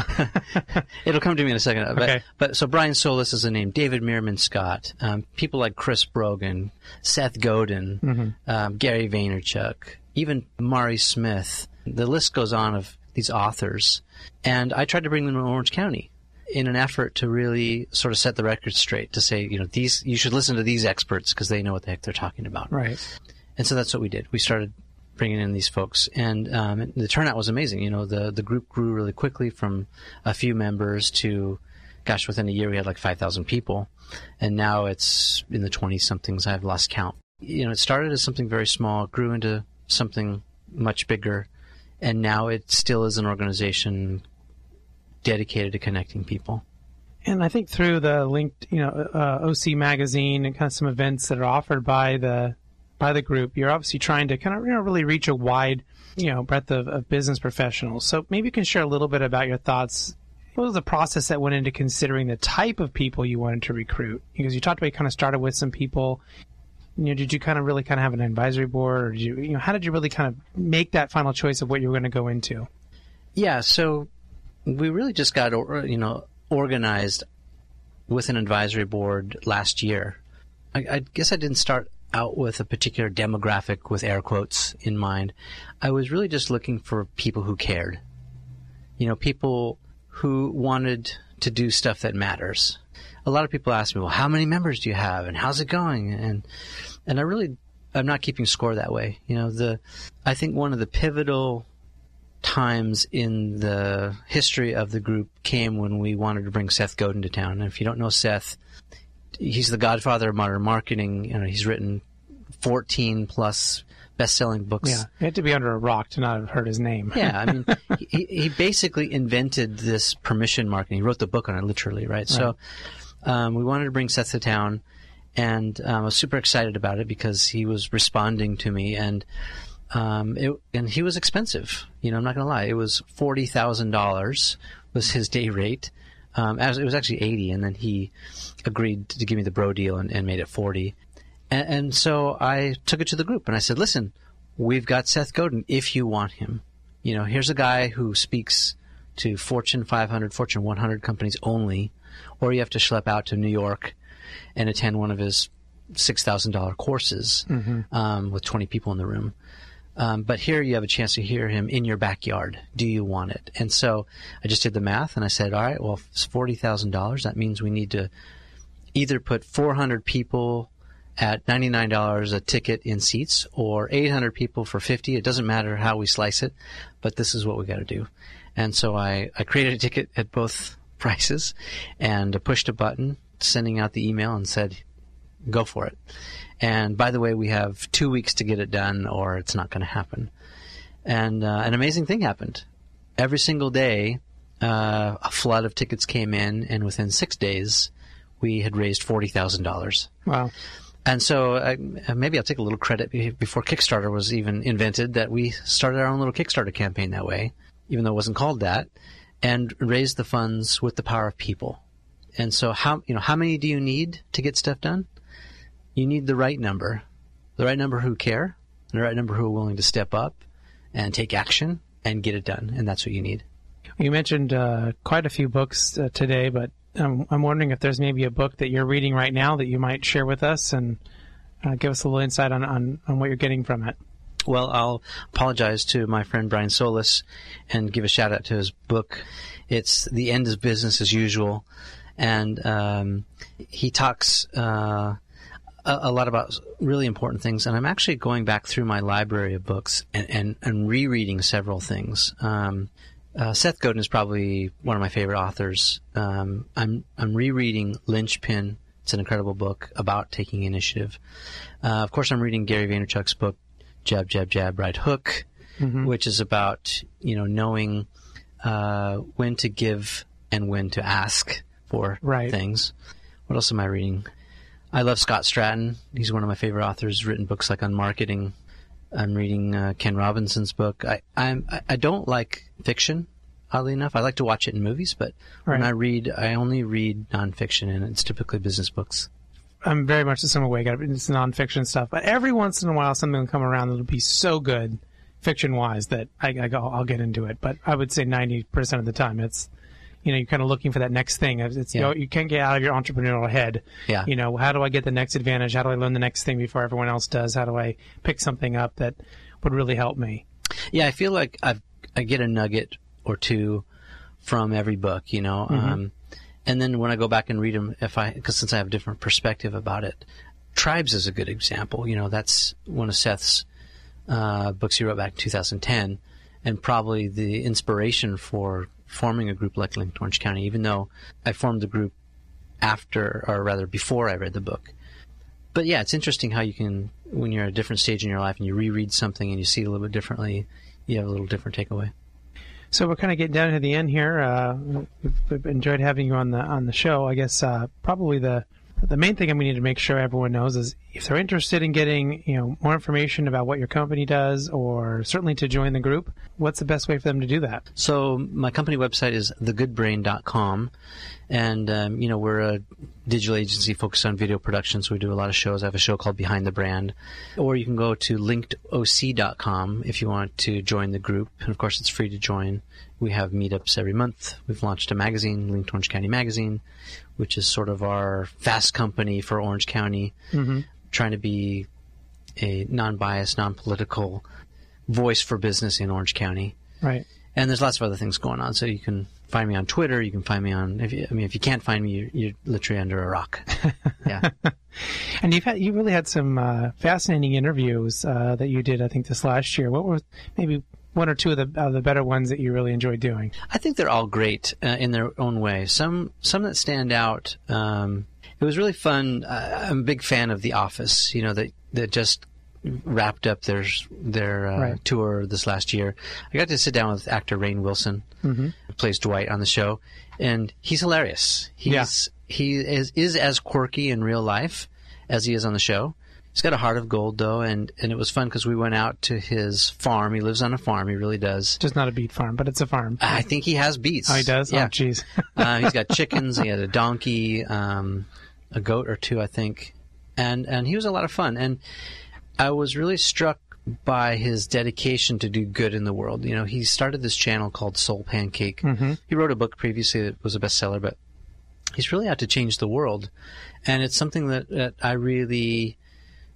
[LAUGHS] it'll come to me in a second but, Okay. but so brian solis is a name david meerman scott um, people like chris brogan seth godin um, gary vaynerchuk even mari smith the list goes on of these authors and i tried to bring them to orange county in an effort to really sort of set the record straight to say you know these you should listen to these experts because they know what the heck they're talking about right. and so that's what we did. We started bringing in these folks, and um, the turnout was amazing. You know, the the group grew really quickly from a few members to, gosh, within a year we had like five thousand people, and now it's in the twenty somethings. I've lost count. You know, it started as something very small, grew into something much bigger, and now it still is an organization dedicated to connecting people. And I think through the linked, you know, uh, OC magazine and kind of some events that are offered by the by the group, you're obviously trying to kind of you know really reach a wide, you know, breadth of, of business professionals. So maybe you can share a little bit about your thoughts. What was the process that went into considering the type of people you wanted to recruit? Because you talked about you kind of started with some people. You know, did you kind of really kind of have an advisory board, or did you, you know, how did you really kind of make that final choice of what you were going to go into? Yeah, so we really just got you know organized with an advisory board last year. I, I guess I didn't start out with a particular demographic with air quotes in mind. I was really just looking for people who cared. You know, people who wanted to do stuff that matters. A lot of people ask me, "Well, how many members do you have, and how's it going?" And and I really, I'm not keeping score that way. You know, the I think one of the pivotal times in the history of the group came when we wanted to bring Seth Godin to town. And if you don't know Seth, he's the godfather of modern marketing. You know, he's written 14 plus best-selling books. Yeah, you had to be under a rock to not have heard his name. yeah, I mean, [LAUGHS] he, he basically invented this permission marketing. He wrote the book on it, literally, right? right. So um, we wanted to bring Seth to town, and um, I was super excited about it because he was responding to me, and um, it, and he was expensive. You know, I'm not going to lie. It was forty thousand dollars was his day rate. Um, as it was actually eighty, and then he agreed to give me the bro deal and, and made it forty. And, and, so I took it to the group and I said, "Listen, we've got Seth Godin. If you want him, you know, here's a guy who speaks to Fortune 500, Fortune 100 companies only, or you have to schlep out to New York and attend one of his six thousand dollar courses mm-hmm. um, with twenty people in the room." Um, but here you have a chance to hear him in your backyard. Do you want it? And so I just did the math and I said, all right, well, it's $40,000. That means we need to either put 400 people at $99 a ticket in seats or 800 people for 50. It doesn't matter how we slice it, but this is what we got to do. And so I, I created a ticket at both [LAUGHS] prices and pushed a button, sending out the email and said, go for it. And by the way, we have two weeks to get it done, or it's not going to happen. And uh, an amazing thing happened. Every single day, uh, a flood of tickets came in, and within six days, we had raised forty thousand dollars. Wow! And so uh, maybe I'll take a little credit before Kickstarter was even invented that we started our own little Kickstarter campaign that way, even though it wasn't called that, and raised the funds with the power of people. And so how you know how many do you need to get stuff done? You need the right number, the right number who care, and the right number who are willing to step up and take action and get it done. And that's what you need. You mentioned uh, quite a few books uh, today, but um, I'm wondering if there's maybe a book that you're reading right now that you might share with us and uh, give us a little insight on, on, on what you're getting from it. Well, I'll apologize to my friend Brian Solis and give a shout out to his book. It's The End is Business as Usual. And um, he talks uh, a, a, lot about really important things, and I'm actually going back through my library of books and, and, and rereading several things. Um, uh, Seth Godin is probably one of my favorite authors. Um, I'm I'm rereading Linchpin. It's an incredible book about taking initiative. Uh, of course, I'm reading Gary Vaynerchuk's book, Jab, Jab, Jab, Right Hook, mm-hmm. which is about you know knowing uh, when to give and when to ask for right. things. What else am I reading? I love Scott Stratten. He's one of my favorite authors. Written books like UnMarketing. I'm reading uh, Ken Robinson's book. I I'm, I don't like fiction. Oddly enough, I like to watch it in movies, but right. when I read, I only read nonfiction, and it's typically business books. I'm very much the same way. It's nonfiction stuff, but every once in a while, something will come around that'll be so good, fiction wise, that I, I go, I'll get into it. But I would say 90% of the time, it's you know, you're kind of looking for that next thing. It's, yeah. you, know, you can't get out of your entrepreneurial head. Yeah. You know, how do I get the next advantage? How do I learn the next thing before everyone else does? How do I pick something up that would really help me? Yeah, I feel like I've, I get a nugget or two from every book, you know. Mm-hmm. Um, and then when I go back and read them, if I, because since I have a different perspective about it, Tribes is a good example. You know, that's one of Seth's uh, books he wrote back in 2010, and probably the inspiration for forming a group like Linked Orange County, even though I formed the group after, or rather before I read the book. But yeah, it's interesting how you can, when you're at a different stage in your life and you reread something and you see it a little bit differently, you have a little different takeaway. So we're kind of getting down to the end here. Uh, we've enjoyed having you on the on the show. I guess uh, probably the the main thing we need to make sure everyone knows is if they're interested in getting you know more information about what your company does or certainly to join the group what's the best way for them to do that? So my company website is thegoodbrain.com and um, you know we're a digital agency focused on video production so we do a lot of shows. I have a show called behind the brand. Or you can go to linkedoc.com if you want to join the group. And of course it's free to join we have meetups every month we've launched a magazine linked orange county magazine which is sort of our fast company for Orange County, mm-hmm. trying to be a non-biased, non-political voice for business in Orange County. Right. and there's lots of other things going on. So you can find me on Twitter. You can find me on. If you, I mean, if you can't find me, you're, you're literally under a rock. [LAUGHS] Yeah. [LAUGHS] And you've had you really had some uh, fascinating interviews uh, that you did. I think this last year. What were maybe one or two of the of the better ones that you really enjoy doing? I think they're all great uh, in their own way. Some some that stand out. Um, it was really fun. Uh, I'm a big fan of The Office. You know that that just wrapped up their their uh, Right. tour this last year. I got to sit down with actor Rainn Wilson, who plays Dwight on the show, and he's hilarious. He's he is is as quirky in real life as he is on the show. He's got a heart of gold though, and and it was fun because we went out to his farm. He lives on a farm. He really does. Just not a beet farm, but it's a farm. I think he has beets. Oh, he does. Yeah. Oh, jeez. [LAUGHS] uh, he's got chickens. He had a donkey, um, a goat or two, I think, and and he was a lot of fun. And I was really struck by his dedication to do good in the world. You know, he started this channel called SoulPancake. He wrote a book previously that was a bestseller, but he's really out to change the world, and it's something that, that I really.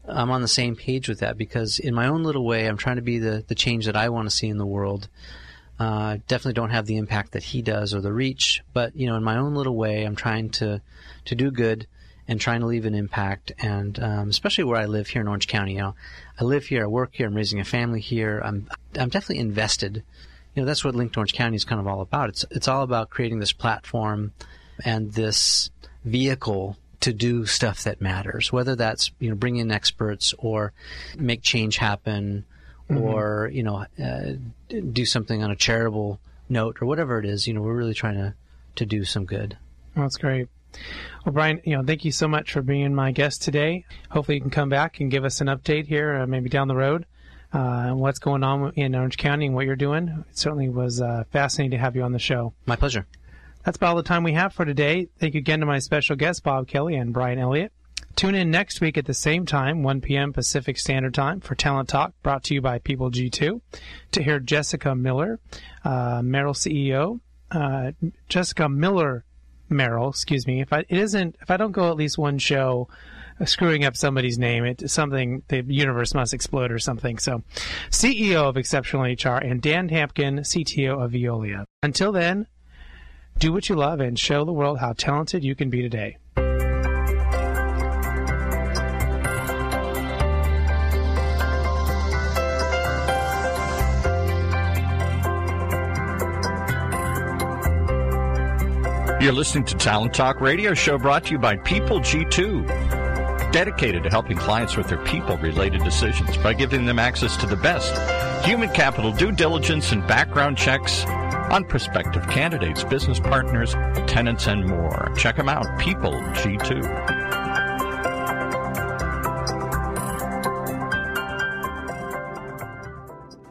I'm on the same page with that because in my own little way, I'm trying to be the, the change that I want to see in the world. Uh, definitely don't have the impact that he does or the reach, but you know, in my own little way, I'm trying to to do good and trying to leave an impact. And um, especially where I live here in Orange County, you know, I live here, I work here, I'm raising a family here. I'm I'm definitely invested. You know, that's what Linked Orange County is kind of all about. It's it's all about creating this platform and this vehicle to do stuff that matters, whether that's you know bring in experts or make change happen, or you know uh, do something on a charitable note or whatever it is. You know, we're really trying to to do some good. That's great. Well, Bryan, you know, thank you so much for being my guest today. Hopefully, you can come back and give us an update here, uh, maybe down the road, uh, what's going on in Orange County and what you're doing. It certainly was uh, fascinating to have you on the show. My pleasure. That's about all the time we have for today. Thank you again to my special guests, Bob Kelley and Bryan Elliott. Tune in next week at the same time, 1 p.m. Pacific Standard Time, for Talent Talk, brought to you by People G2, to hear Jessica Miller, uh, Merrill CEO, uh, Jessica Miller Merrill, excuse me. If I it isn't, if I don't go at least one show uh, screwing up somebody's name, it's something the universe must explode or something. So, CEO of Exceptional HR and Dan Hampkin, CTO of Veolia. Until then, do what you love and show the world how talented you can be today. You're listening to Talent Talk Radio Show brought to you by People G2, dedicated to helping clients with their people related decisions by giving them access to the best human capital due diligence and background checks on prospective candidates, business partners, tenants, and more. Check them out, People G2.